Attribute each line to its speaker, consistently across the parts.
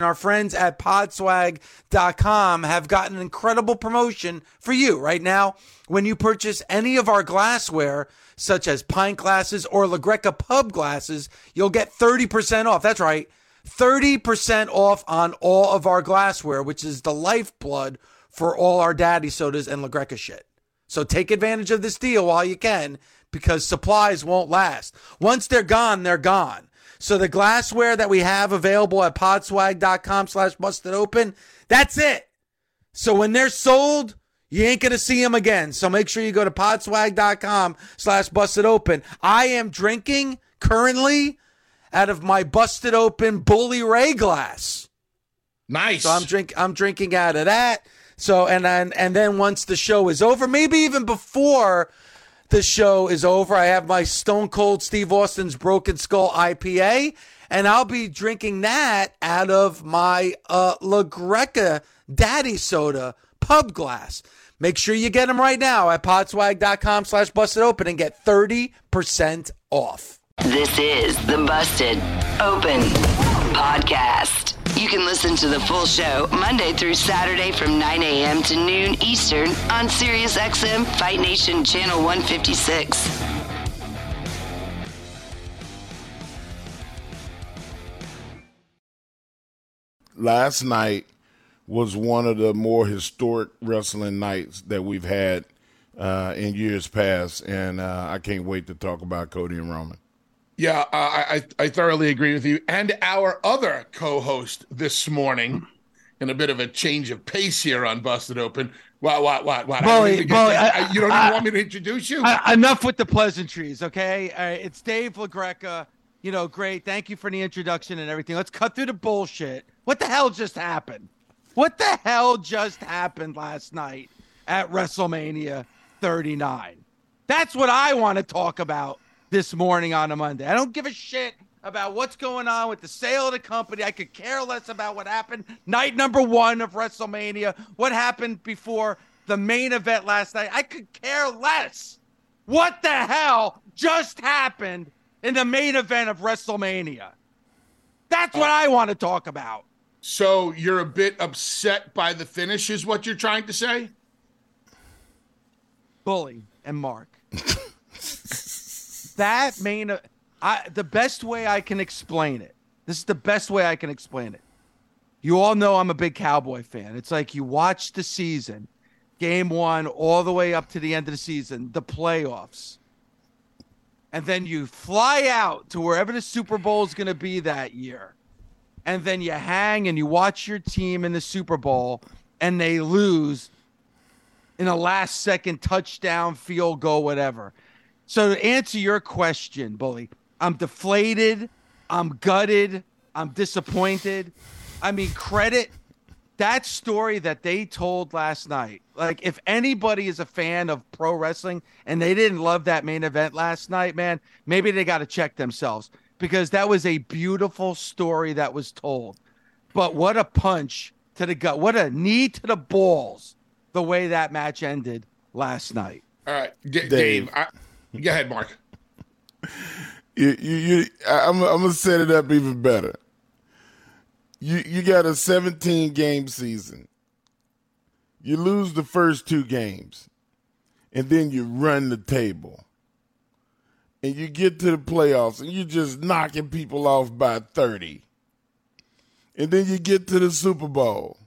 Speaker 1: Our friends at podswag.com have got an incredible promotion for you right now. When you purchase any of our glassware, such as pint glasses or La Greca pub glasses, you'll get 30% off. That's right. 30% off on all of our glassware, which is the lifeblood for all our daddy sodas and La Greca shit. So take advantage of this deal while you can because supplies won't last. Once they're gone, they're gone. So the glassware that we have available at podswag.com slash busted open, that's it. So when they're sold, you ain't going to see them again. So make sure you go to podswag.com slash busted open. I am drinking currently out of my busted open Bully Ray glass.
Speaker 2: Nice.
Speaker 1: So I'm drink I'm drinking out of that. So and then and then once the show is over, maybe even before the show is over, I have my Stone Cold Steve Austin's Broken Skull IPA, and I'll be drinking that out of my uh, La Greca Daddy Soda pub glass. Make sure you get them right now at podswag.com slash busted open and get 30% off.
Speaker 3: This is the Busted Open Podcast. You can listen to the full show Monday through Saturday from 9 a.m. to noon Eastern on SiriusXM Fight Nation Channel 156.
Speaker 4: Last night was one of the more historic wrestling nights that we've had uh, in years past, and uh, I can't wait to talk about Cody and Roman.
Speaker 2: Yeah, uh, I I thoroughly agree with you. And our other co-host this morning, in a bit of a change of pace here on Busted Open. What what what what?
Speaker 1: Bully, bully,
Speaker 2: I,
Speaker 1: I-
Speaker 2: you don't even
Speaker 1: I-
Speaker 2: want me to introduce you?
Speaker 1: I, enough with the pleasantries, okay? Right, it's Dave LaGreca. You know, great. Thank you for the introduction and everything. Let's cut through the bullshit. What the hell just happened? What the hell just happened last night at WrestleMania 39? That's what I want to talk about this morning on a Monday. I don't give a shit about what's going on with the sale of the company. I could care less about what happened night number one of WrestleMania, what happened before the main event last night. I could care less. What the hell just happened in the main event of WrestleMania? That's what I want to talk about.
Speaker 2: so you're a bit upset by the finish, is what you're trying to say?
Speaker 1: Bully and Mark. That main, I the best way I can explain it. This is the best way I can explain it. You all know I'm a big Cowboy fan. It's like you watch the season, game one, all the way up to the end of the season, the playoffs. And then you fly out to wherever the Super Bowl is going to be that year. And then you hang and you watch your team in the Super Bowl and they lose in a last second touchdown, field goal, whatever. So to answer your question, Bully, I'm deflated, I'm gutted, I'm disappointed. I mean, credit that story that they told last night. Like, if anybody is a fan of pro wrestling and they didn't love that main event last night, man, maybe they got to check themselves because that was a beautiful story that was told. But what a punch to the gut. What a knee to the balls the way that match ended last night.
Speaker 2: All right, D- Dave.
Speaker 4: Dave.
Speaker 2: I, go ahead, Mark.
Speaker 4: You, you, you I'm, I'm gonna set it up even better. You, you got a 17 game season. You lose the first two games, and then you run the table, and you get to the playoffs, and you're just knocking people off by 30. and then you get to the Super Bowl,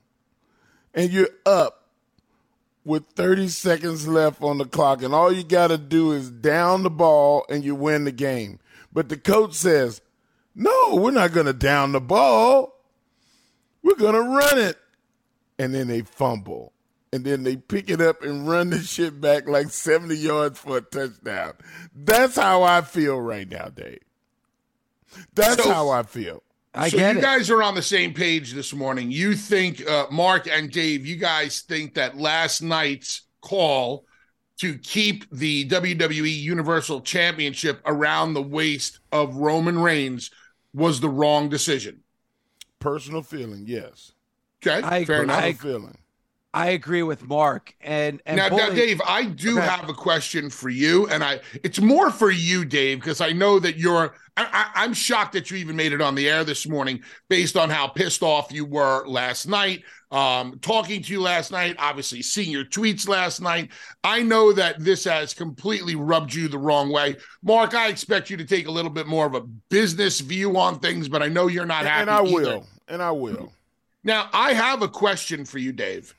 Speaker 4: and you're up with 30 seconds left on the clock, and all you got to do is down the ball and you win the game. But the coach says, No, we're not going to down the ball. We're going to run it. And then they fumble. And then they pick it up and run the shit back like 70 yards for a touchdown. That's how I feel right now, Dave. That's
Speaker 2: So-
Speaker 4: how I feel.
Speaker 1: I
Speaker 2: so
Speaker 1: get
Speaker 2: you
Speaker 1: it.
Speaker 2: guys are on the same page this morning. You think, uh, Mark and Dave, you guys think that last night's call to keep the WWE Universal Championship around the waist of Roman Reigns was the wrong decision.
Speaker 4: Personal feeling, yes.
Speaker 2: Okay,
Speaker 1: I
Speaker 2: fair
Speaker 1: agree.
Speaker 2: enough.
Speaker 4: Personal feeling.
Speaker 1: I agree with Mark. And and
Speaker 2: now, now, Dave, I do
Speaker 1: Okay.
Speaker 2: have a question for you, and I it's more for you, Dave, because I know that you're. I, I, I'm shocked that you even made it on the air this morning, based on how pissed off you were last night. Um, talking to you last night, obviously seeing your tweets last night. I know that this has completely rubbed you the wrong way, Mark. I expect you to take a little bit more of a business view on things, but I know you're not happy.
Speaker 4: And I
Speaker 2: either.
Speaker 4: will. And I will.
Speaker 2: Now, I have a question for you, Dave,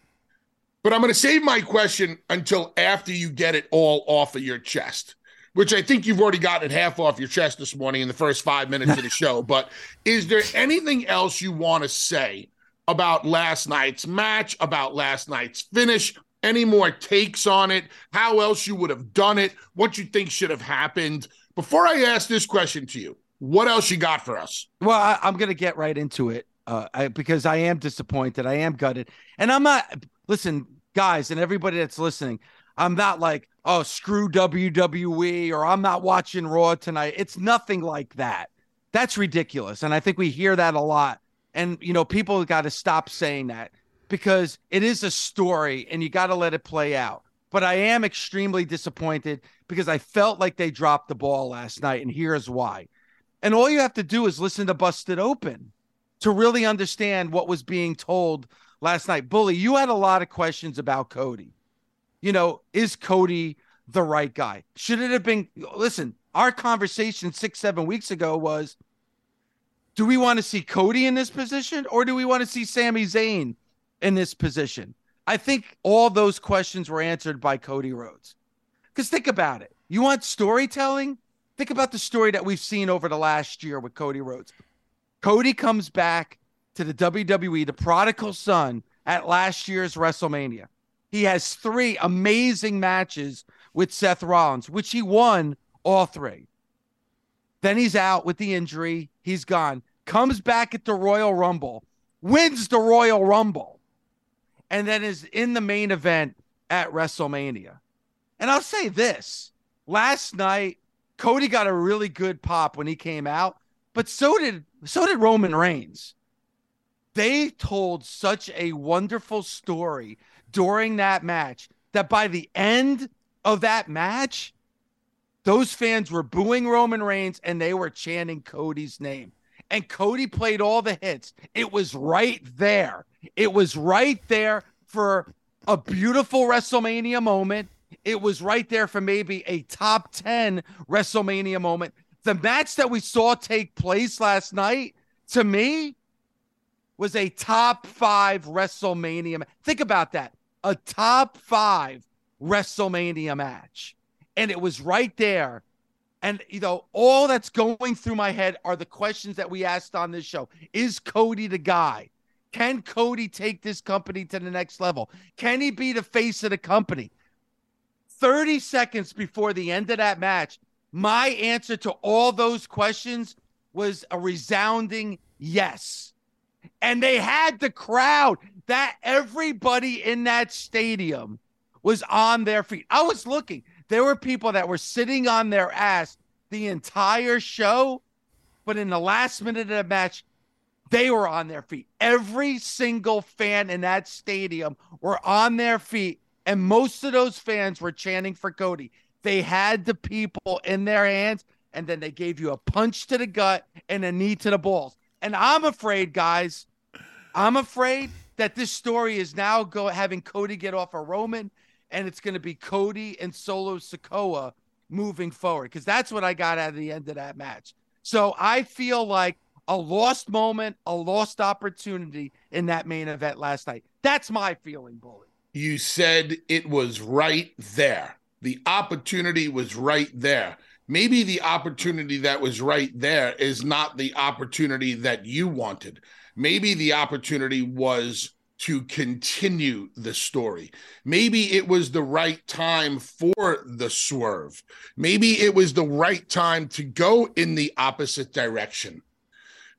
Speaker 2: but I'm going to save my question until after you get it all off of your chest, which I think you've already gotten it half off your chest this morning in the first five minutes of the show. But is there anything else you want to say about last night's match, about last night's finish? Any more takes on it? How else you would have done it? What you think should have happened? Before I ask this question to you, what else you got for us?
Speaker 1: Well, I, I'm going to get right into it uh, I, because I am disappointed. I am gutted. And I'm not, listen, guys, and everybody that's listening, I'm not like, oh, screw WWE or I'm not watching Raw tonight. It's nothing like that. That's ridiculous. And I think we hear that a lot. And, you know, people got to stop saying that because it is a story and you got to let it play out. But I am extremely disappointed because I felt like they dropped the ball last night. And here's why. And all you have to do is listen to Busted Open to really understand what was being told last night. Bully, you had a lot of questions about Cody. You know, is Cody the right guy? Should it have been? Listen, our conversation six, seven weeks ago was do we want to see Cody in this position or do we want to see Sami Zayn in this position? I think all those questions were answered by Cody Rhodes. Because think about it. You want storytelling? Think about the story that we've seen over the last year with Cody Rhodes. Cody comes back to the WWE, the prodigal son, at last year's WrestleMania. He has three amazing matches with Seth Rollins, which he won all three. Then he's out with the injury. He's gone. Comes back at the Royal Rumble, wins the Royal Rumble, and then is in the main event at WrestleMania. And I'll say this last night, Cody got a really good pop when he came out, but so did so did Roman Reigns. They told such a wonderful story during that match that by the end of that match, those fans were booing Roman Reigns and they were chanting Cody's name. And Cody played all the hits. It was right there. It was right there for a beautiful WrestleMania moment. It was right there for maybe a top 10 WrestleMania moment. The match that we saw take place last night, to me, was a top five WrestleMania. ma- Think about that. A top five WrestleMania match. And it was right there. And, you know, all that's going through my head are the questions that we asked on this show. Is Cody the guy? Can Cody take this company to the next level? Can he be the face of the company? 30 seconds before the end of that match, my answer to all those questions was a resounding yes. And they had the crowd that everybody in that stadium was on their feet. I was looking, there were people that were sitting on their ass the entire show, but in the last minute of the match, they were on their feet. Every single fan in that stadium were on their feet, and most of those fans were chanting for Cody. They had the people in their hands, and then they gave you a punch to the gut and a knee to the balls. And I'm afraid, guys, I'm afraid that this story is now go having Cody get off a Roman, and it's going to be Cody and Solo Sikoa moving forward because that's what I got out of the end of that match. So I feel like a lost moment, a lost opportunity in that main event last night. That's my feeling, Bully.
Speaker 2: You said it was right there. The opportunity was right there. Maybe the opportunity that was right there is not the opportunity that you wanted. Maybe the opportunity was to continue the story. Maybe it was the right time for the swerve. Maybe it was the right time to go in the opposite direction.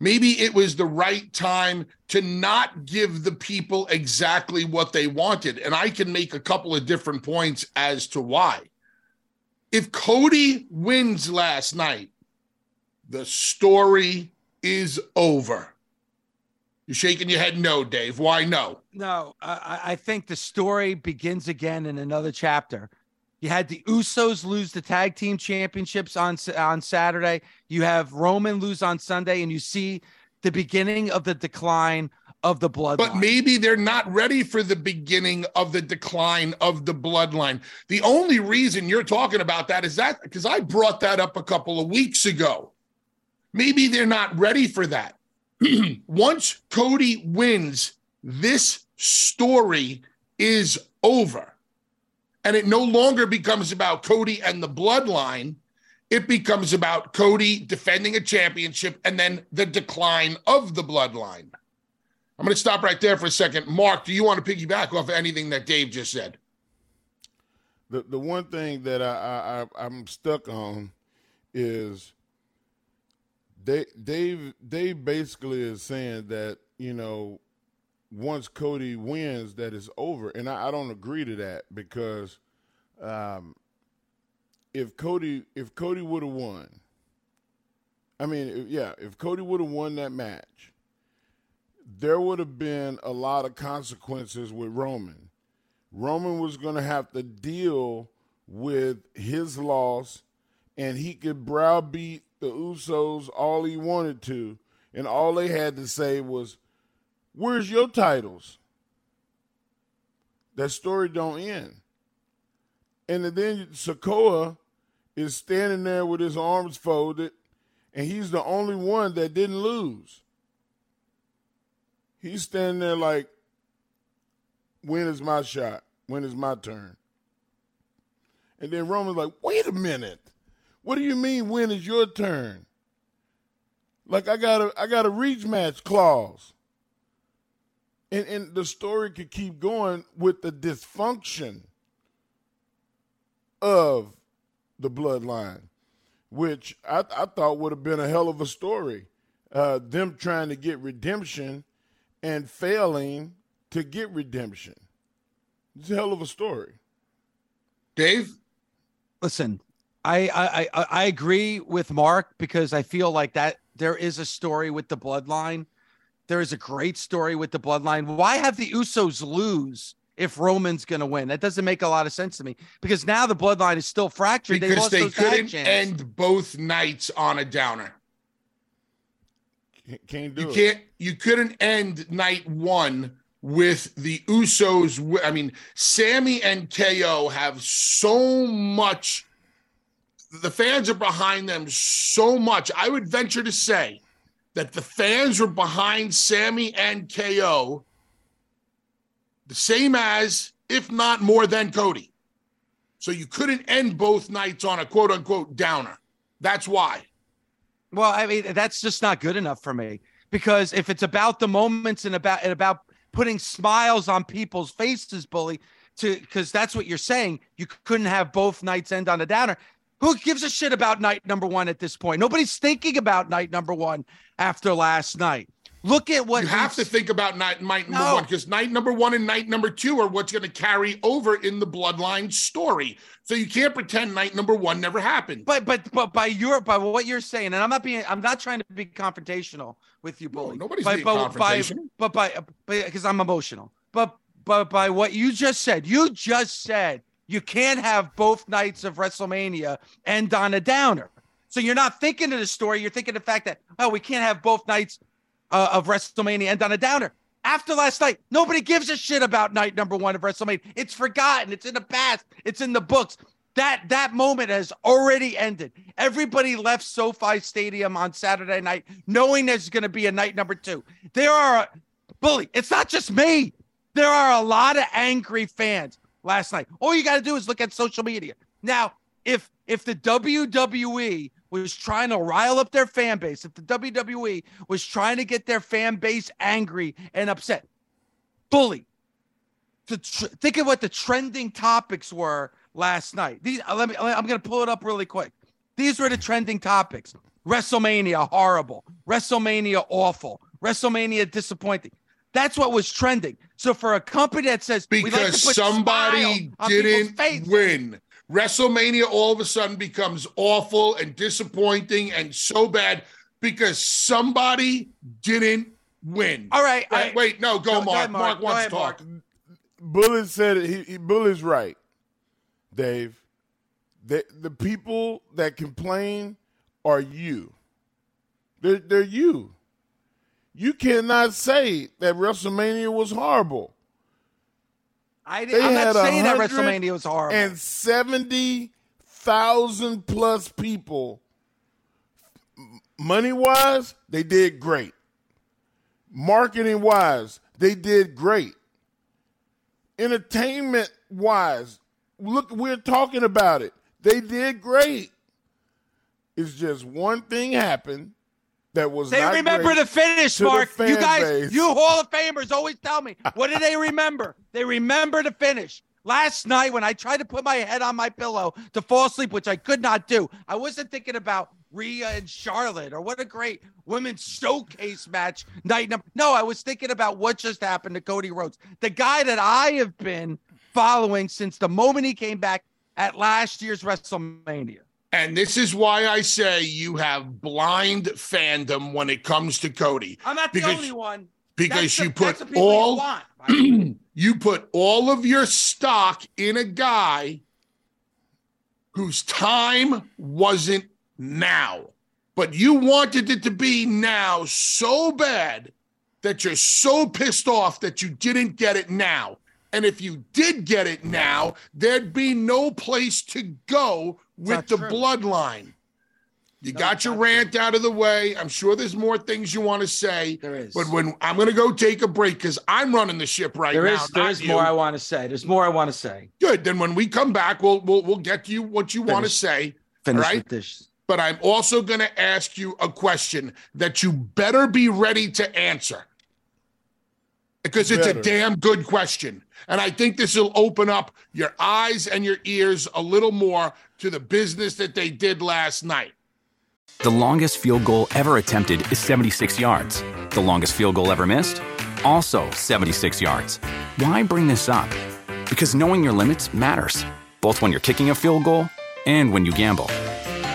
Speaker 2: Maybe it was the right time to not give the people exactly what they wanted. And I can make a couple of different points as to why. If Cody wins last night, the story is over. You're shaking your head no, Dave. Why no?
Speaker 1: No, I, I think the story begins again in another chapter. You had the Usos lose the tag team championships on on Saturday. You have Roman lose on Sunday, and you see the beginning of the decline of the bloodline.
Speaker 2: But maybe they're not ready for the beginning of the decline of the bloodline. The only reason you're talking about that is that because I brought that up a couple of weeks ago. Maybe they're not ready for that. once Cody wins, this story is over. And it no longer becomes about Cody and the bloodline. It becomes about Cody defending a championship and then the decline of the bloodline. I'm going to stop right there for a second. Mark, do you want to piggyback off of anything that Dave just said?
Speaker 4: The the one thing that I, I I'm stuck on is Dave, Dave, Dave basically is saying that you know, once Cody wins, that is over, and I, I don't agree to that because, um, if Cody, if Cody would have won, I mean, yeah, if Cody would have won that match, there would have been a lot of consequences with Roman. Roman was going to have to deal with his loss, and he could browbeat the Usos all he wanted to, and all they had to say was, "Where's your titles?" That story don't end. And then Sikoa is standing there with his arms folded, and he's the only one that didn't lose. He's standing there like, when is my shot? When is my turn? And then Roman's like, wait a minute. What do you mean when is your turn? Like I got a I got a rematch clause. And and the story could keep going with the dysfunction of the bloodline, which I, I thought would have been a hell of a story. Uh, them trying to get redemption and failing to get redemption. It's a hell of a story.
Speaker 2: Dave?
Speaker 1: Listen, I, I I agree with Mark because I feel like that there is a story with the bloodline. There is a great story with the bloodline. Why have the Usos lose if Roman's going to win? That doesn't make a lot of sense to me because now the bloodline is still fractured.
Speaker 2: Because
Speaker 1: they,
Speaker 2: they couldn't end both nights on a downer.
Speaker 4: Can't do
Speaker 2: you
Speaker 4: it.
Speaker 2: can't. You couldn't end night one with the Usos. I mean, Sami and KO have so much the fans are behind them so much. I would venture to say that the fans were behind Sami and KO the same as, if not more than Cody. So you couldn't end both nights on a quote unquote downer. That's why.
Speaker 1: Well, I mean, that's just not good enough for me because if it's about the moments and about and about putting smiles on people's faces, bully, to because that's what you're saying, you couldn't have both nights end on a downer. Who gives a shit about night number one at this point? Nobody's thinking about night number one after last night. Look at what
Speaker 2: you have to think about night, night number
Speaker 1: No.
Speaker 2: one because night number one and night number two are what's going to carry over in the bloodline story. So you can't pretend night number one never happened.
Speaker 1: But but but by your by what you're saying, and I'm not being I'm not trying to be confrontational with you, bully.
Speaker 2: nobody's
Speaker 1: By-
Speaker 2: being
Speaker 1: but by-
Speaker 2: confrontational.
Speaker 1: But by because I'm emotional. But but by what you just said, you just said you can't have both nights of WrestleMania end on a downer. So you're not thinking of the story. You're thinking of the fact that oh, we can't have both nights uh, of WrestleMania end on a downer. After last night, nobody gives a shit about night number one of WrestleMania. It's forgotten. It's in the past. It's in the books. That that moment has already ended. Everybody left SoFi Stadium on Saturday night knowing there's going to be a night number two. There are bully. It's not just me. There are a lot of angry fans last night. All you got to do is look at social media. Now, if if the WWE was trying to rile up their fan base, if the WWE was trying to get their fan base angry and upset, bully. To tr- think of what the trending topics were last night. These uh, let me I'm going to pull it up really quick. These were the trending topics. WrestleMania horrible, WrestleMania awful, WrestleMania disappointing. That's what was trending. So for a company that says
Speaker 2: because
Speaker 1: like
Speaker 2: somebody didn't win, WrestleMania all of a sudden becomes awful and disappointing and so bad because somebody didn't win.
Speaker 1: All right,
Speaker 2: wait, I, wait no, go, go Mark. Mark. Mark wants ahead, to talk. Mark.
Speaker 4: Bully said it. He, he Bully's right, Dave. The the people that complain are you. They're they're you. You cannot say that WrestleMania was horrible.
Speaker 1: I did, I'm not saying that WrestleMania was horrible.
Speaker 4: And 70,000 plus people. Money wise, they did great. Marketing wise, they did great. Entertainment wise, look, we're talking about it. They did great. It's just one thing happened that was
Speaker 1: they remember the finish, Mark. The you guys, base. you Hall of Famers, always tell me what do they remember? they remember the finish. Last night, when I tried to put my head on my pillow to fall asleep, which I could not do, I wasn't thinking about Rhea and Charlotte or what a great women's showcase match night number. No, I was thinking about what just happened to Cody Rhodes, the guy that I have been following since the moment he came back at last year's WrestleMania.
Speaker 2: And this is why I say you have blind fandom when it comes to Cody.
Speaker 1: I'm not the only one.
Speaker 2: Because you put all you, you put all of your stock in a guy whose time wasn't now. But you wanted it to be now so bad that you're so pissed off that you didn't get it now. And if you did get it now, there'd be no place to go with the true. bloodline. You no, got your rant true. out of the way. I'm sure there's more things you want to say.
Speaker 1: There is.
Speaker 2: But when I'm going to go take a break because I'm running the ship right
Speaker 1: there
Speaker 2: now.
Speaker 1: Is, there is you. more I want to say. There's more I want to say.
Speaker 2: Good. Then when we come back, we'll we'll we'll get to you what you want to say.
Speaker 1: Finish
Speaker 2: right?
Speaker 1: this.
Speaker 2: But I'm also going to ask you a question that you better be ready to answer because it's better. a damn good question. And I think this will open up your eyes and your ears a little more to the business that they did last night.
Speaker 5: The longest field goal ever attempted is 76 yards. The longest field goal ever missed? Also 76 yards. Why bring this up? Because knowing your limits matters, both when you're kicking a field goal and when you gamble.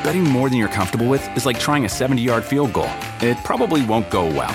Speaker 5: Betting more than you're comfortable with is like trying a 70 yard field goal, it probably won't go well.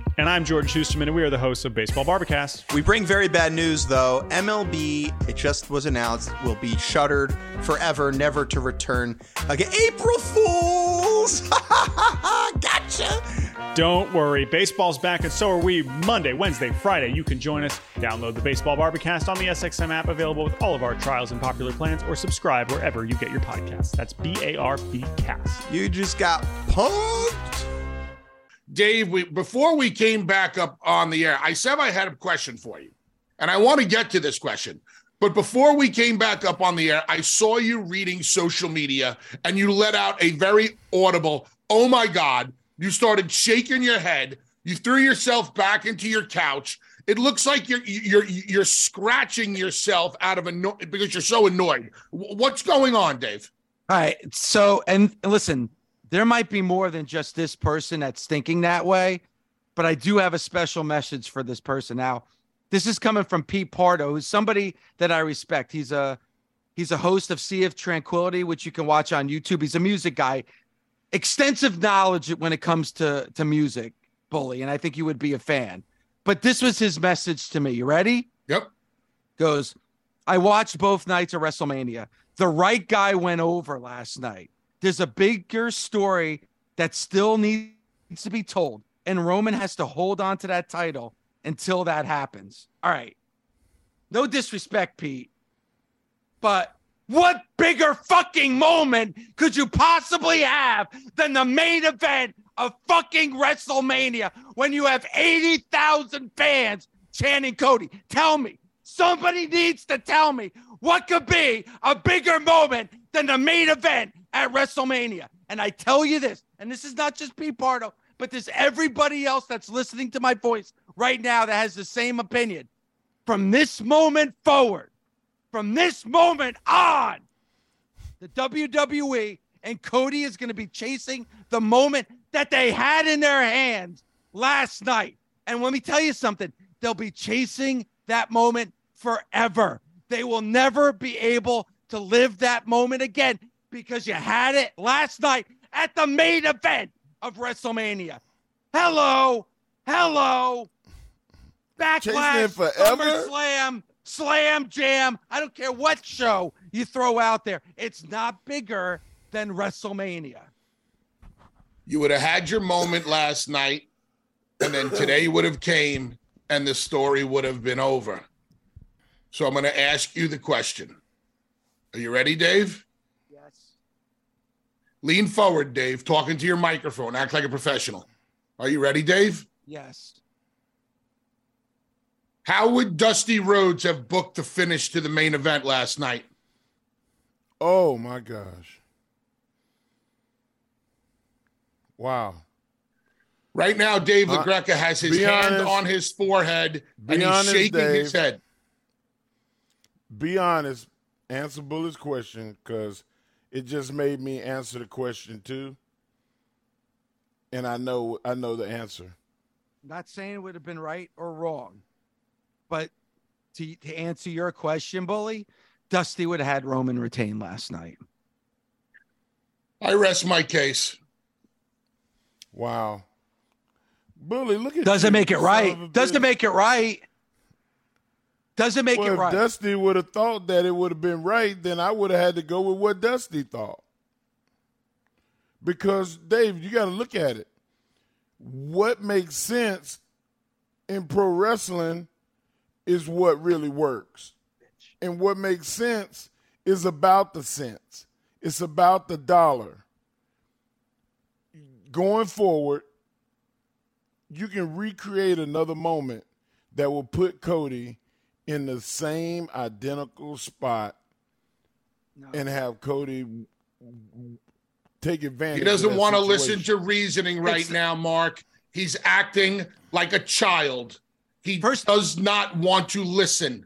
Speaker 6: And I'm Jordan Shusterman, and we are the hosts of Baseball Bar-B-Cast.
Speaker 7: We bring very bad news, though. MLB, it just was announced, will be shuttered forever, never to return again. April Fools! gotcha!
Speaker 6: Don't worry, baseball's back, and so are we. Monday, Wednesday, Friday, you can join us. Download the Baseball Bar-B-Cast on the SXM app, available with all of our trials and popular plans, or subscribe wherever you get your podcasts. That's B A R B Cast.
Speaker 7: You just got punked.
Speaker 2: Dave, we, before we came back up on the air, I said I had a question for you. And I want to get to this question. But before we came back up on the air, I saw you reading social media and you let out a very audible, oh my God. You started shaking your head. You threw yourself back into your couch. It looks like you're you're you're scratching yourself out of anno- because you're so annoyed. What's going on, Dave?
Speaker 1: All right. So, and listen, there might be more than just this person that's thinking that way, but I do have a special message for this person. Now, this is coming from Pete Pardo, who's somebody that I respect. He's a he's a host of Sea of Tranquility, which you can watch on YouTube. He's a music guy, extensive knowledge when it comes to to music, bully, and I think you would be a fan. But this was his message to me. You ready?
Speaker 2: Yep.
Speaker 1: Goes, I watched both nights of WrestleMania. The right guy went over last night there's a bigger story that still needs to be told. And Roman has to hold on to that title until that happens. All right. No disrespect, Pete. But what bigger fucking moment could you possibly have than the main event of fucking WrestleMania when you have 80,000 fans chanting Cody? Tell me. Somebody needs to tell me what could be a bigger moment than the main event at WrestleMania. And I tell you this, and this is not just Pete Pardo, but there's everybody else that's listening to my voice right now that has the same opinion. From this moment forward, from this moment on, the WWE and Cody is going to be chasing the moment that they had in their hands last night. And let me tell you something, they'll be chasing that moment forever. They will never be able to live that moment again because you had it last night at the main event of WrestleMania. Hello, hello, Backlash,
Speaker 4: forever?
Speaker 1: Slam, Slam Jam. I don't care what show you throw out there. It's not bigger than WrestleMania.
Speaker 2: You would have had your moment last night, and then today would have came, and the story would have been over. So I'm going to ask you the question. Are you ready, Dave?
Speaker 1: Yes.
Speaker 2: Lean forward, Dave, talking to your microphone. Act like a professional. Are you ready, Dave?
Speaker 1: Yes.
Speaker 2: How would Dusty Rhodes have booked the finish to the main event last night?
Speaker 4: Oh my gosh. Wow.
Speaker 2: Right now, Dave
Speaker 4: Uh,
Speaker 2: LaGreca has his hand
Speaker 4: honest.
Speaker 2: on his forehead and he's
Speaker 4: honest,
Speaker 2: shaking his head.
Speaker 4: Be honest. Answer Bully's question because it just made me answer the question too. and I know I know the answer.
Speaker 1: Not saying it would have been right or wrong, but to, to answer your question, Bully, Dusty would have had Roman retain last night.
Speaker 2: I rest my case.
Speaker 4: Wow. Bully, look at
Speaker 1: Doesn't
Speaker 4: you,
Speaker 1: make it right. Doesn't
Speaker 4: bitch.
Speaker 1: make it right. Doesn't make
Speaker 4: well,
Speaker 1: it
Speaker 4: if
Speaker 1: right.
Speaker 4: Dusty would have thought that it would have been right, then I would have had to go with what Dusty thought. Because Dave, you got to look at it. What makes sense in pro wrestling is what really works. And what makes sense is about the cents. It's about the dollar. Going forward, you can recreate another moment that will put Cody in the same identical spot and have Cody take advantage.
Speaker 2: He doesn't want to listen to reasoning right
Speaker 1: It's-
Speaker 2: now, Mark. He's acting like a child. He
Speaker 1: First-
Speaker 2: does not want to listen.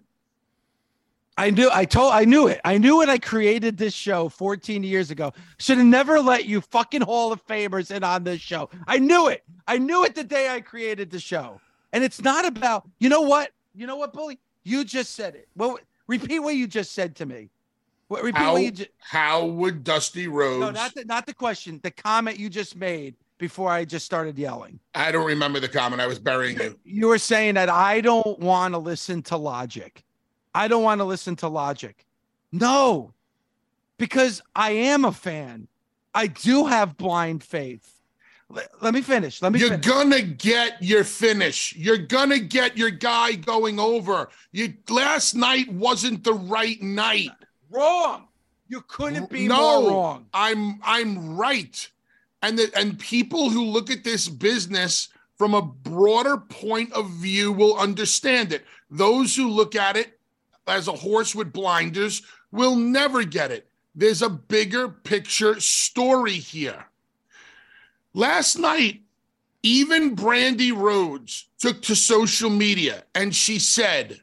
Speaker 1: I knew I told I knew it. I knew when I created this show 14 years ago. Should have never let you fucking Hall of Famers in on this show. I knew it. I knew it the day I created the show. And it's not about, you know what? You know what, Bully? You just said it. Well, repeat what you just said to me. What repeat
Speaker 2: How,
Speaker 1: what you just
Speaker 2: how would Dusty Rhodes?
Speaker 1: No, not the not the question. The comment you just made before I just started yelling.
Speaker 2: I don't remember the comment. I was burying you.
Speaker 1: You were saying that I don't want to listen to logic. I don't want to listen to logic. No, because I am a fan. I do have blind faith. Let, let me finish. Let me
Speaker 2: You're
Speaker 1: finish.
Speaker 2: gonna get your finish. You're gonna get your guy going over. You last night wasn't the right night.
Speaker 1: wrong. You couldn't be
Speaker 2: no,
Speaker 1: more wrong.
Speaker 2: I'm I'm right. And the, and people who look at this business from a broader point of view will understand it. Those who look at it as a horse with blinders will never get it. There's a bigger picture story here. Last night, even Brandi Rhodes took to social media and she said,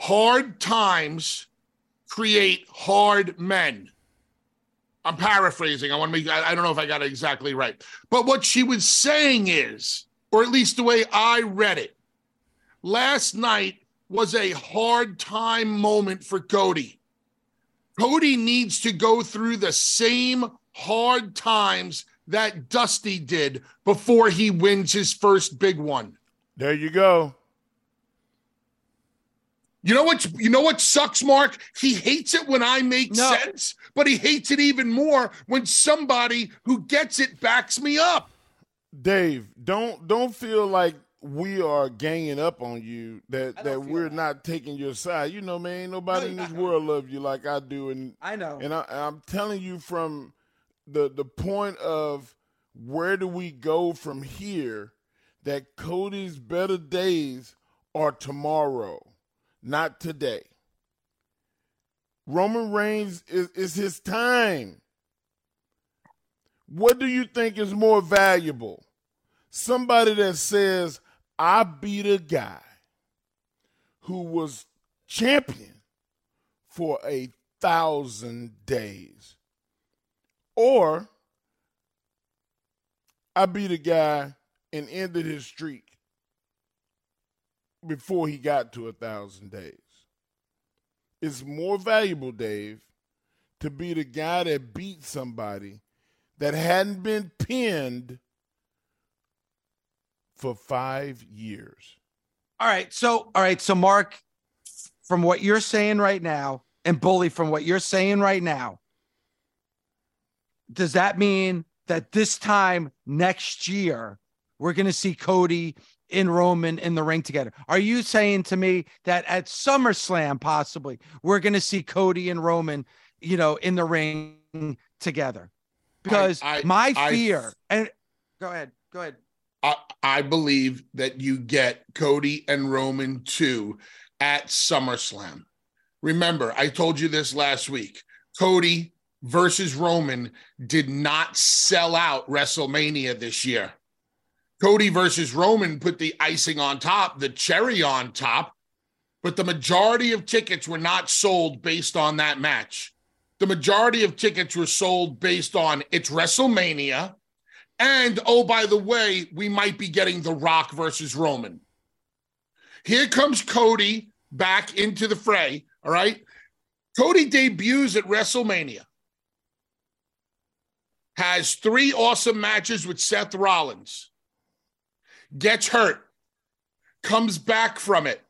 Speaker 2: hard times create hard men. I'm paraphrasing. I want to make, I don't know if I got it exactly right. But what she was saying is, or at least the way I read it, last night was a hard time moment for Cody. Cody needs to go through the same hard times that Dusty did before he wins his first big one.
Speaker 4: There you go.
Speaker 2: You know what? You know what sucks, Mark? He hates it when I make
Speaker 1: No.
Speaker 2: sense, but he hates it even more when somebody who gets it backs me up.
Speaker 4: Dave, don't don't feel like we are ganging up on you that that we're
Speaker 1: that.
Speaker 4: not taking your side. You know, man, ain't nobody
Speaker 1: No,
Speaker 4: in this
Speaker 1: not.
Speaker 4: world love you like I do, and
Speaker 1: I know.
Speaker 4: and I, I'm telling you from the the point of where do we go from here? That Cody's better days are tomorrow, not today. Roman Reigns is, is his time. What do you think is more valuable? Somebody that says, I beat a guy who was champion for a thousand days. Or I beat a guy and ended his streak before he got to a thousand days. It's more valuable, Dave, to be the guy that beat somebody that hadn't been pinned for five years.
Speaker 1: All right. So, all right. So, Mark, from what you're saying right now, and Bully, from what you're saying right now, does that mean that this time next year, we're going to see Cody in Roman in the ring together? Are you saying to me that at SummerSlam, possibly, we're going to see Cody and Roman, you know, in the ring together? Because
Speaker 2: I-
Speaker 1: my
Speaker 2: I-
Speaker 1: fear, and go ahead, go ahead.
Speaker 2: I, I believe that you get Cody and Roman 2 at SummerSlam. Remember, I told you this last week. Cody versus Roman did not sell out WrestleMania this year. Cody versus Roman put the icing on top, the cherry on top, but the majority of tickets were not sold based on that match. The majority of tickets were sold based on it's WrestleMania And oh, by the way, we might be getting The Rock versus Roman. Here comes Cody back into the fray. All right. Cody debuts at WrestleMania, has three awesome matches with Seth Rollins, gets hurt, comes back from it,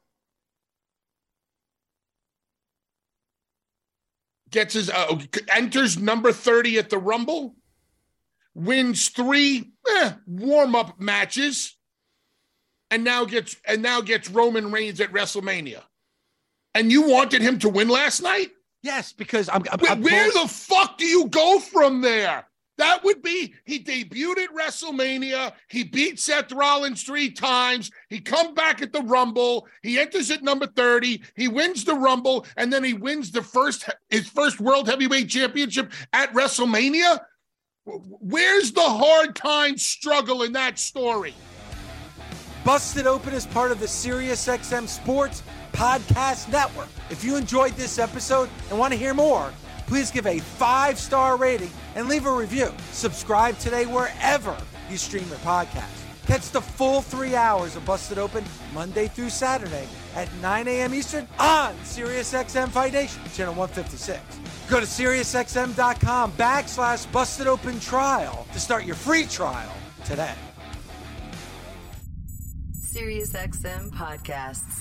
Speaker 2: gets his uh, enters number 30 at the Rumble, wins three eh, warm-up matches, and now gets and now gets Roman Reigns at WrestleMania. And you wanted him to win last night?
Speaker 1: Yes, because I'm. I'm,
Speaker 2: Where,
Speaker 1: I'm
Speaker 2: where the fuck do you go from there? That would be he debuted at WrestleMania. He beat Seth Rollins three times. He come back at the Rumble. He enters at number 30. He wins the Rumble, and then he wins the first his first World Heavyweight Championship at WrestleMania. Where's the hard time struggle in that story?
Speaker 1: Busted Open is part of the SiriusXM Sports Podcast Network. If you enjoyed this episode and want to hear more, please give a five star rating and leave a review. Subscribe today wherever you stream your podcast. Catch the full three hours of Busted Open Monday through Saturday at 9 a.m. Eastern on SiriusXM Fight Nation, channel 156. Go to SiriusXM.com backslash Busted Open Trial to start your free trial today.
Speaker 3: SiriusXM podcasts.